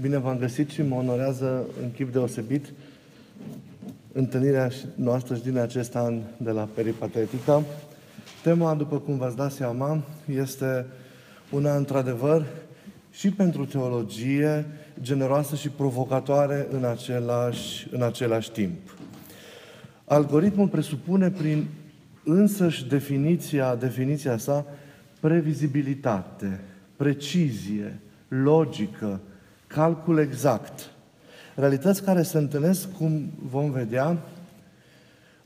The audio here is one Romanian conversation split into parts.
Bine v-am găsit și mă onorează în chip deosebit întâlnirea noastră și din acest an de la Peripatetica. Tema, după cum v-ați dat seama, este una într-adevăr și pentru teologie generoasă și provocatoare în același, în același timp. Algoritmul presupune prin însăși definiția, definiția sa previzibilitate, precizie, logică, calcul exact. Realități care se întâlnesc, cum vom vedea,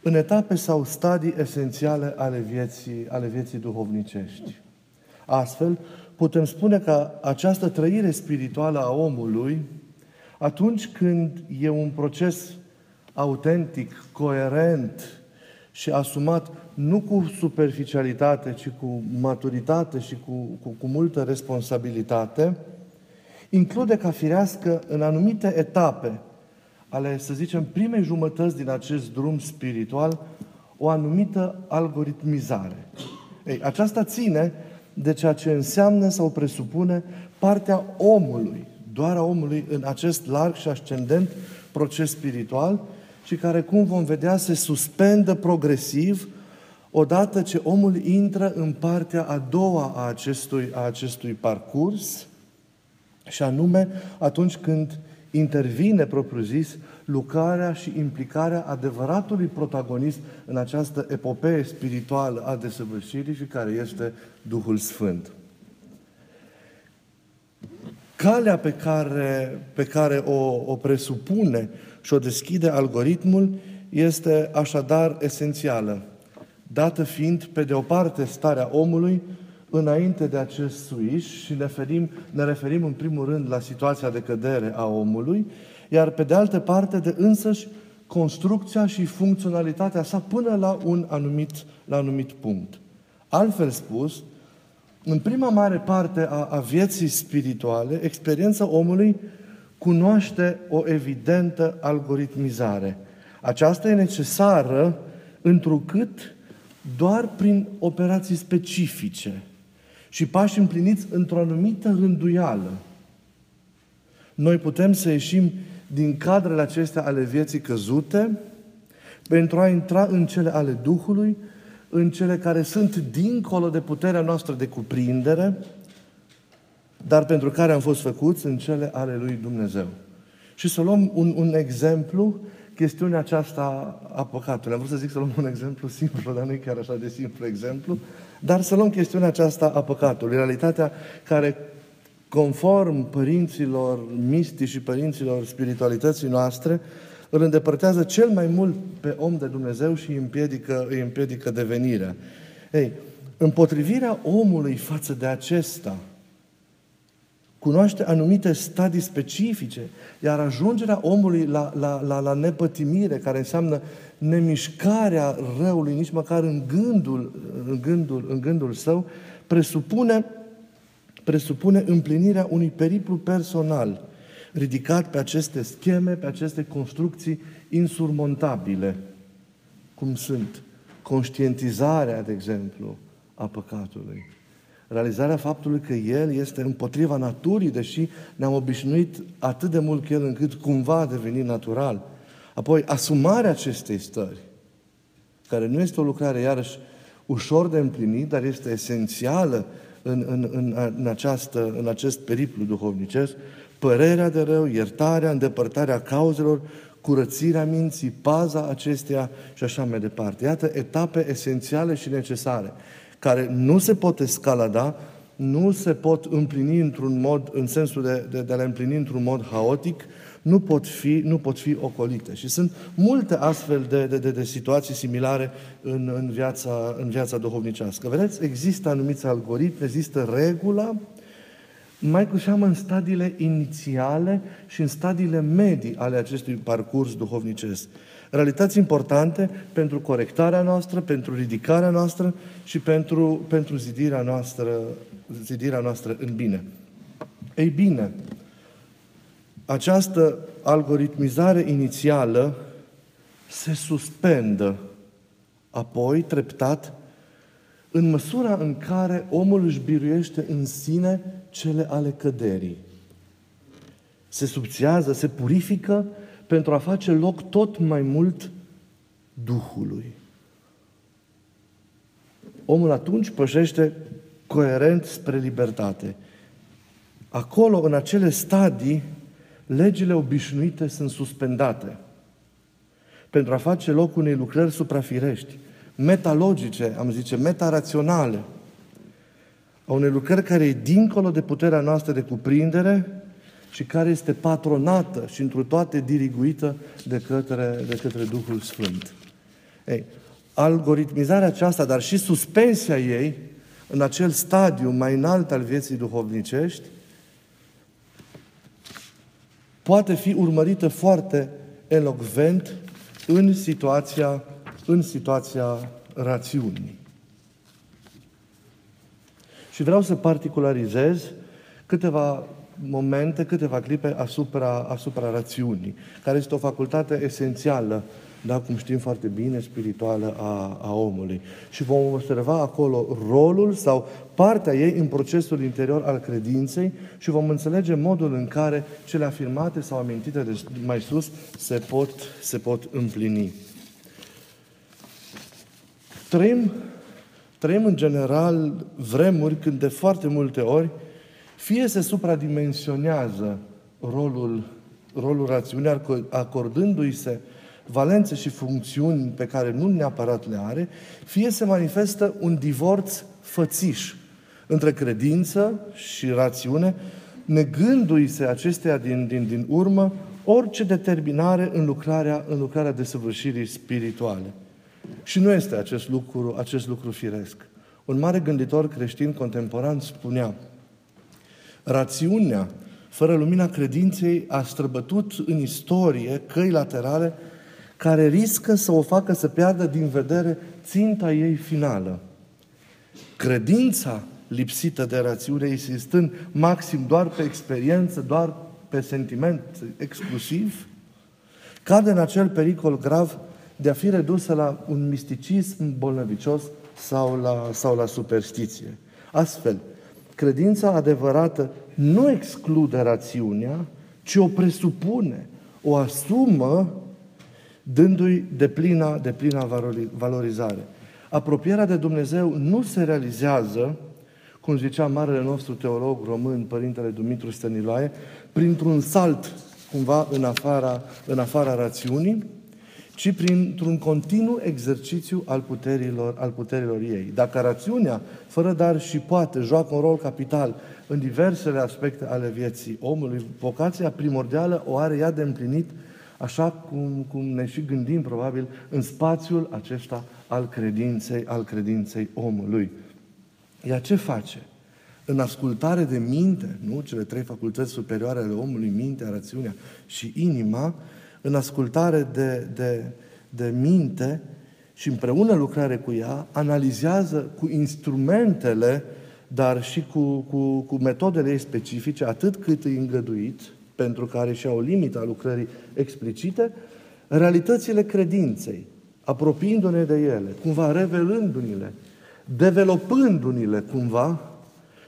în etape sau stadii esențiale ale vieții, ale vieții duhovnicești. Astfel, putem spune că această trăire spirituală a omului, atunci când e un proces autentic, coerent și asumat nu cu superficialitate, ci cu maturitate și cu, cu, cu multă responsabilitate, include ca firească în anumite etape ale, să zicem, primei jumătăți din acest drum spiritual, o anumită algoritmizare. Ei, aceasta ține de ceea ce înseamnă sau presupune partea omului, doar a omului în acest larg și ascendent proces spiritual și care, cum vom vedea, se suspendă progresiv odată ce omul intră în partea a doua a acestui, a acestui parcurs, și anume atunci când intervine, propriu-zis, lucrarea și implicarea adevăratului protagonist în această epopee spirituală a desăvârșirii și care este Duhul Sfânt. Calea pe care, pe care o, o presupune și o deschide algoritmul este așadar esențială, dată fiind, pe de o parte, starea omului înainte de acest switch și ne referim, ne referim în primul rând la situația de cădere a omului, iar pe de altă parte de însăși construcția și funcționalitatea sa până la un anumit, la anumit punct. Altfel spus, în prima mare parte a, a vieții spirituale, experiența omului cunoaște o evidentă algoritmizare. Aceasta e necesară întrucât doar prin operații specifice, și pași împliniți într-o anumită rânduială. Noi putem să ieșim din cadrele acestea ale vieții căzute pentru a intra în cele ale Duhului, în cele care sunt dincolo de puterea noastră de cuprindere, dar pentru care am fost făcuți în cele ale lui Dumnezeu. Și să luăm un, un exemplu, chestiunea aceasta a păcatului. Am vrut să zic să luăm un exemplu simplu, dar nu e chiar așa de simplu exemplu. Dar să luăm chestiunea aceasta a păcatului, realitatea care, conform părinților mistici și părinților spiritualității noastre, îl îndepărtează cel mai mult pe om de Dumnezeu și îi împiedică, îi împiedică devenirea. Ei, împotrivirea omului față de acesta cunoaște anumite stadii specifice, iar ajungerea omului la, la, la, la nepătimire, care înseamnă nemișcarea răului, nici măcar în gândul, în gândul, în gândul său, presupune, presupune împlinirea unui periplu personal ridicat pe aceste scheme, pe aceste construcții insurmontabile, cum sunt conștientizarea, de exemplu, a păcatului. Realizarea faptului că El este împotriva naturii, deși ne-am obișnuit atât de mult cu El încât cumva a devenit natural – Apoi, asumarea acestei stări, care nu este o lucrare, iarăși, ușor de împlinit, dar este esențială în, în, în, în, această, în acest periplu duhovnicesc, părerea de rău, iertarea, îndepărtarea cauzelor, curățirea minții, paza acesteia și așa mai departe. Iată etape esențiale și necesare, care nu se pot escalada, nu se pot împlini într-un mod, în sensul de, de, de a le împlini într-un mod haotic, nu pot fi, nu pot fi ocolite. Și sunt multe astfel de, de, de, de situații similare în, în, viața, în viața duhovnicească. Vedeți, există anumiți algoritmi, există regula, mai cu seamă în stadiile inițiale și în stadiile medii ale acestui parcurs duhovnicesc. Realități importante pentru corectarea noastră, pentru ridicarea noastră și pentru, pentru zidirea, noastră, zidirea noastră în bine. Ei bine, această algoritmizare inițială se suspendă apoi, treptat, în măsura în care omul își biruiește în sine cele ale căderii. se subțiază, se purifică pentru a face loc tot mai mult Duhului. Omul atunci pășește coerent spre libertate. Acolo, în acele stadii, legile obișnuite sunt suspendate pentru a face loc unei lucrări suprafirești, metalogice, am zice, metaraționale, a unei lucrări care e dincolo de puterea noastră de cuprindere și care este patronată și întru toate diriguită de către, de către Duhul Sfânt. Ei, algoritmizarea aceasta, dar și suspensia ei în acel stadiu mai înalt al vieții duhovnicești, poate fi urmărită foarte elocvent în situația, în situația rațiunii. Și vreau să particularizez câteva momente, câteva clipe asupra, asupra rațiunii, care este o facultate esențială, da, cum știm foarte bine, spirituală a, a omului. Și vom observa acolo rolul sau partea ei în procesul interior al credinței și vom înțelege modul în care cele afirmate sau amintite de mai sus se pot, se pot împlini. Trăim, trăim în general vremuri când de foarte multe ori fie se supradimensionează rolul, rolul rațiunii, acordându-i se valențe și funcțiuni pe care nu neapărat le are, fie se manifestă un divorț fățiș între credință și rațiune, negându-i se acestea din, din, din urmă orice determinare în lucrarea, în lucrarea desăvârșirii spirituale. Și nu este acest lucru, acest lucru firesc. Un mare gânditor creștin contemporan spunea Rațiunea, fără lumina credinței, a străbătut în istorie căi laterale care riscă să o facă să piardă din vedere ținta ei finală. Credința lipsită de rațiune, insistând maxim doar pe experiență, doar pe sentiment exclusiv, cade în acel pericol grav de a fi redusă la un misticism bolnăvicios sau la, sau la superstiție. Astfel, credința adevărată nu exclude rațiunea, ci o presupune, o asumă, dându-i de plina, de plina valorizare. Apropierea de Dumnezeu nu se realizează, cum zicea marele nostru teolog român, Părintele Dumitru Stăniloae, printr-un salt cumva în afara, în afara rațiunii, ci printr-un continuu exercițiu al puterilor, al puterilor ei. Dacă rațiunea, fără dar și poate, joacă un rol capital în diversele aspecte ale vieții omului, vocația primordială o are ea de împlinit așa cum, cum ne și gândim probabil în spațiul acesta al credinței, al credinței omului. Ea ce face? În ascultare de minte, nu? Cele trei facultăți superioare ale omului, mintea, rațiunea și inima, în ascultare de, de, de minte și împreună lucrare cu ea, analizează cu instrumentele, dar și cu, cu, cu metodele ei specifice, atât cât îi îngăduit, pentru care și au o limită a lucrării explicite, realitățile credinței, apropiindu-ne de ele, cumva revelându-ni-le, developându-ni-le cumva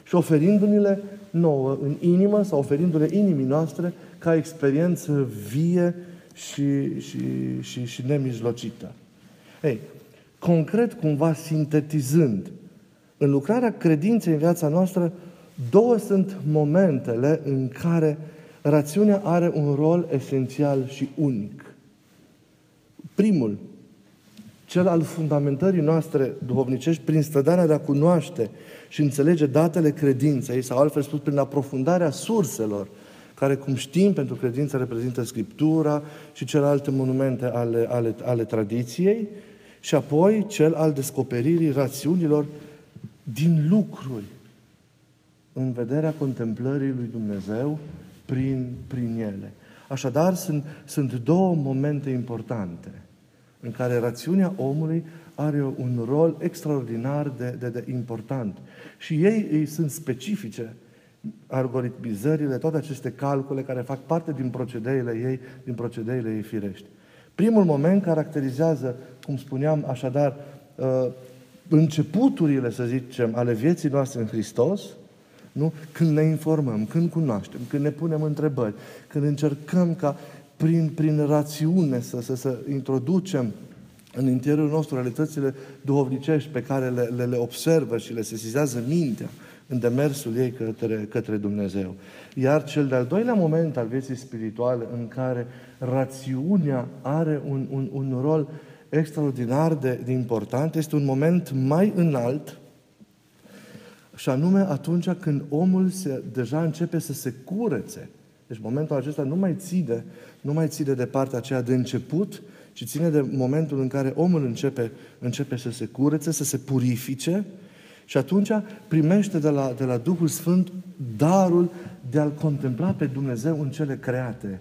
și oferindu-ni-le nouă în inimă sau oferindu-le inimii noastre ca experiență vie și, și, și, și nemijlocită. Ei, concret, cumva sintetizând, în lucrarea credinței în viața noastră, două sunt momentele în care rațiunea are un rol esențial și unic. Primul, cel al fundamentării noastre duhovnicești prin stădarea de a cunoaște și înțelege datele credinței, sau altfel spus, prin aprofundarea surselor care, cum știm, pentru credință reprezintă Scriptura și celelalte monumente ale, ale, ale tradiției, și apoi cel al descoperirii rațiunilor din lucruri, în vederea contemplării lui Dumnezeu prin, prin ele. Așadar, sunt, sunt două momente importante în care rațiunea omului are un rol extraordinar de, de, de important. Și ei, ei sunt specifice algoritmizările, toate aceste calcule care fac parte din procedeile ei, din procedeile ei firești. Primul moment caracterizează, cum spuneam, așadar, uh, începuturile, să zicem, ale vieții noastre în Hristos, Nu? Când ne informăm, când cunoaștem, când ne punem întrebări, când încercăm ca prin, prin rațiune să, să, să introducem în interiorul nostru realitățile duhovnicești pe care le, le, le observă și le sesizează mintea în demersul ei către, către Dumnezeu. Iar cel de-al doilea moment al vieții spirituale în care rațiunea are un, un, un rol extraordinar de, de important este un moment mai înalt și anume atunci când omul se, deja începe să se curețe. Deci momentul acesta nu mai ține, nu mai ține de partea aceea de început, ci ține de momentul în care omul începe, începe să se curețe, să se purifice și atunci primește de la, de la Duhul Sfânt darul de a-L contempla pe Dumnezeu în cele create.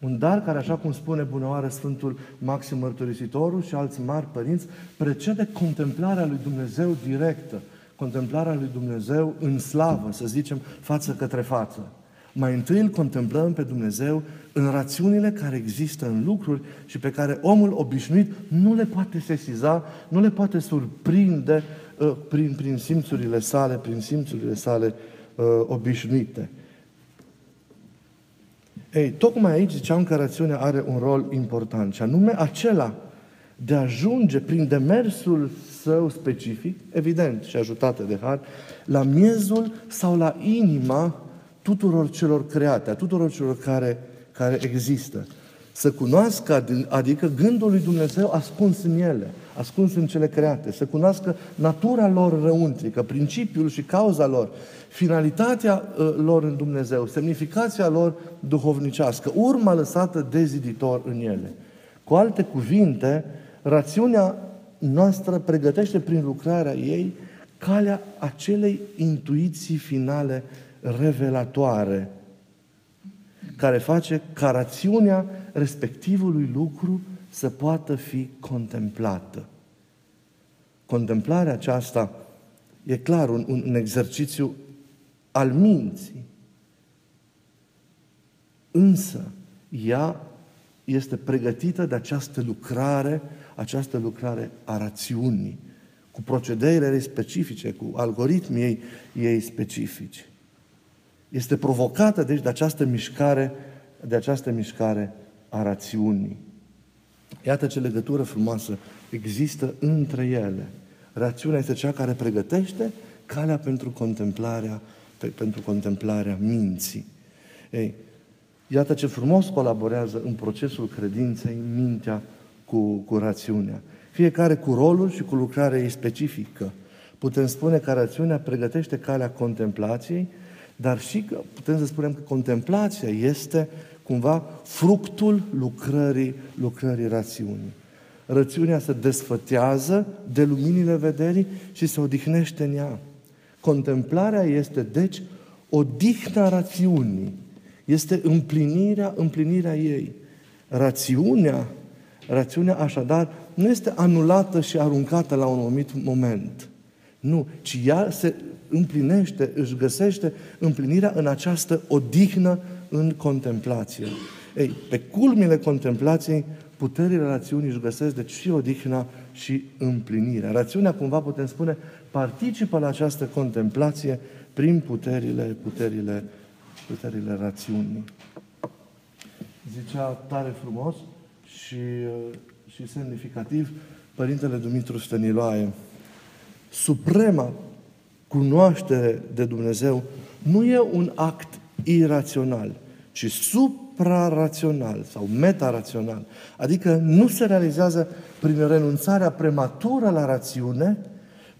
Un dar care, așa cum spune bunoară Sfântul Maxim Mărturisitorul și alți mari părinți, precede contemplarea lui Dumnezeu directă, contemplarea lui Dumnezeu în slavă, să zicem, față către față. Mai întâi îl contemplăm pe Dumnezeu în rațiunile care există în lucruri și pe care omul obișnuit nu le poate sesiza, nu le poate surprinde uh, prin, prin simțurile sale, prin simțurile sale uh, obișnuite. Ei, tocmai aici ziceam că rațiunea are un rol important, și anume acela de a ajunge prin demersul său specific, evident și ajutată de har, la miezul sau la inima tuturor celor create, a tuturor celor care, care există. Să cunoască, adică gândul lui Dumnezeu ascuns în ele, ascuns în cele create, să cunoască natura lor răuntrică, principiul și cauza lor, finalitatea uh, lor în Dumnezeu, semnificația lor duhovnicească, urma lăsată de ziditor în ele. Cu alte cuvinte, rațiunea noastră pregătește prin lucrarea ei calea acelei intuiții finale revelatoare care face ca rațiunea respectivului lucru să poată fi contemplată. Contemplarea aceasta e clar un, un exercițiu al minții. Însă, ea este pregătită de această lucrare, această lucrare a rațiunii, cu procedeile ei specifice, cu algoritmii ei, ei specifici. Este provocată, deci, de această mișcare, de această mișcare a rațiunii. Iată ce legătură frumoasă există între ele. Rațiunea este cea care pregătește calea pentru contemplarea, pe, pentru contemplarea minții. Ei, iată ce frumos colaborează în procesul credinței mintea cu, cu rațiunea. Fiecare cu rolul și cu lucrarea ei specifică. Putem spune că rațiunea pregătește calea contemplației, dar și că putem să spunem că contemplația este cumva fructul lucrării, lucrării rațiunii. Rațiunea se desfătează de luminile vederii și se odihnește în ea. Contemplarea este, deci, odihna rațiunii. Este împlinirea, împlinirea ei. Rațiunea, rațiunea așadar, nu este anulată și aruncată la un anumit moment. Nu, ci ea se împlinește, își găsește împlinirea în această odihnă în contemplație. Ei, pe culmile contemplației, puterile rațiunii își găsesc deci și odihna și împlinirea. Rațiunea, cumva putem spune, participă la această contemplație prin puterile, puterile, puterile rațiunii. Zicea tare frumos și, și semnificativ Părintele Dumitru Stăniloae, suprema cunoaștere de Dumnezeu nu e un act irațional, ci suprarațional sau metarațional. Adică nu se realizează prin renunțarea prematură la rațiune,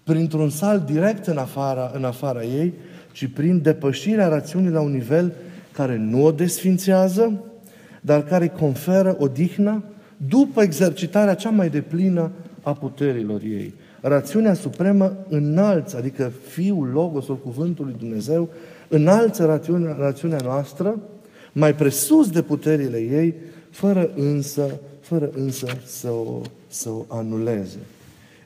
printr-un salt direct în afara, în afara ei, ci prin depășirea rațiunii la un nivel care nu o desfințează, dar care îi conferă odihna după exercitarea cea mai deplină a puterilor ei rațiunea supremă înalță, adică Fiul, Logosul, Cuvântul lui Dumnezeu, înalță rațiunea, rațiunea noastră mai presus de puterile ei, fără însă, fără însă să o, să o anuleze.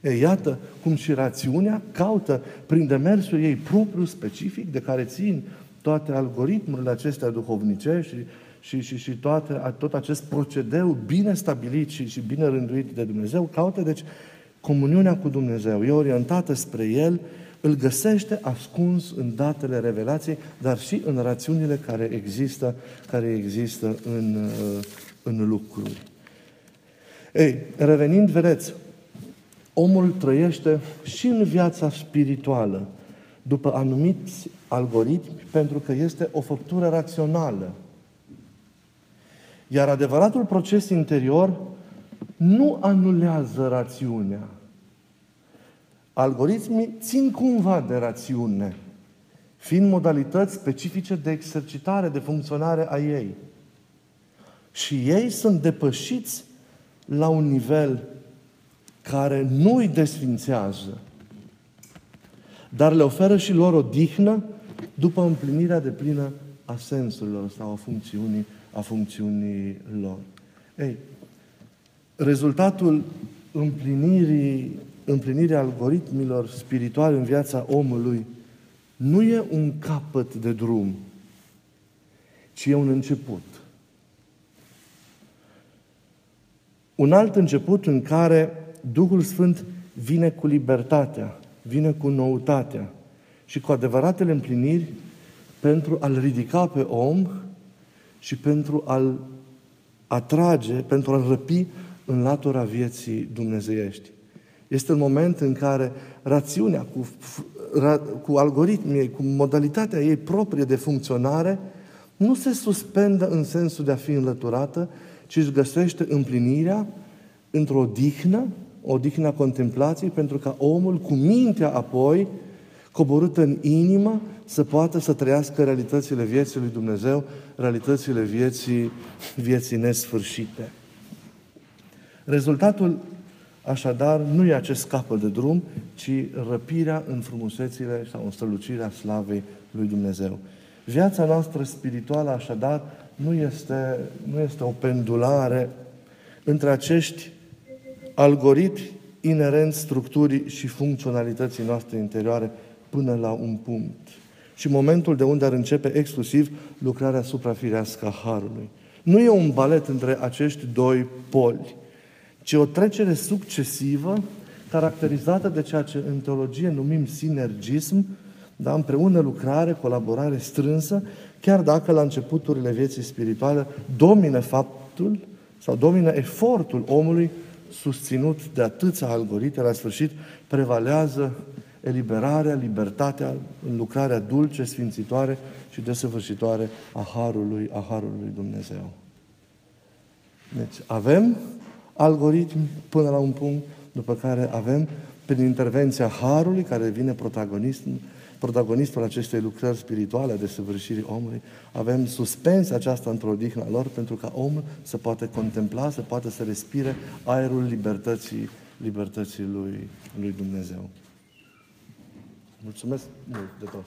E, iată cum și rațiunea caută prin demersul ei propriu specific, de care țin toate algoritmurile acestea duhovnice și, și, și, și toate, tot acest procedeu bine stabilit și, și bine rânduit de Dumnezeu, caută deci comuniunea cu Dumnezeu, e orientată spre El îl găsește ascuns în datele revelației, dar și în rațiunile care există, care există în, uh, în lucruri. Ei, revenind, vedeți, omul trăiește și în viața spirituală după anumiți algoritmi pentru că este o făptură rațională. Iar adevăratul proces interior nu anulează rațiunea. Algoritmii țin cumva de rațiune, fiind modalități specifice de exercitare, de funcționare a ei. Și ei sunt depășiți la un nivel care nu îi desfințează, dar le oferă și lor o dihnă după împlinirea de plină a sensurilor sau a funcțiunii, a funcțiunii lor. Ei, rezultatul împlinirii, împlinirii algoritmilor spirituale în viața omului nu e un capăt de drum, ci e un început. Un alt început în care Duhul Sfânt vine cu libertatea, vine cu noutatea și cu adevăratele împliniri pentru a-l ridica pe om și pentru a-l atrage, pentru a-l răpi în latura vieții dumnezeiești. Este un moment în care rațiunea, cu, cu algoritmii, cu modalitatea ei proprie de funcționare, nu se suspendă în sensul de a fi înlăturată, ci își găsește împlinirea într-o dihnă, o dihnă a contemplației, pentru ca omul, cu mintea apoi, coborâtă în inimă, să poată să trăiască realitățile vieții lui Dumnezeu, realitățile vieții, vieții nesfârșite. Rezultatul, așadar, nu e acest capăt de drum, ci răpirea în frumusețile sau în strălucirea slavei lui Dumnezeu. Viața noastră spirituală, așadar, nu este, nu este o pendulare între acești algoritmi inerent structurii și funcționalității noastre interioare până la un punct. Și momentul de unde ar începe exclusiv lucrarea suprafirească a Harului. Nu e un balet între acești doi poli, ci o trecere succesivă caracterizată de ceea ce în teologie numim sinergism, da? împreună lucrare, colaborare strânsă, chiar dacă la începuturile vieții spirituale domină faptul sau domină efortul omului susținut de atâția algoritmi, la sfârșit prevalează eliberarea, libertatea în lucrarea dulce, sfințitoare și desăvârșitoare a Harului, a Harului Dumnezeu. Deci avem algoritmi până la un punct, după care avem, prin intervenția Harului, care devine protagonist, protagonistul acestei lucrări spirituale de săvârșirii omului, avem suspens aceasta într-o odihnă lor pentru ca omul să poată contempla, să poată să respire aerul libertății, libertății lui, lui Dumnezeu. Mulțumesc mult de tot!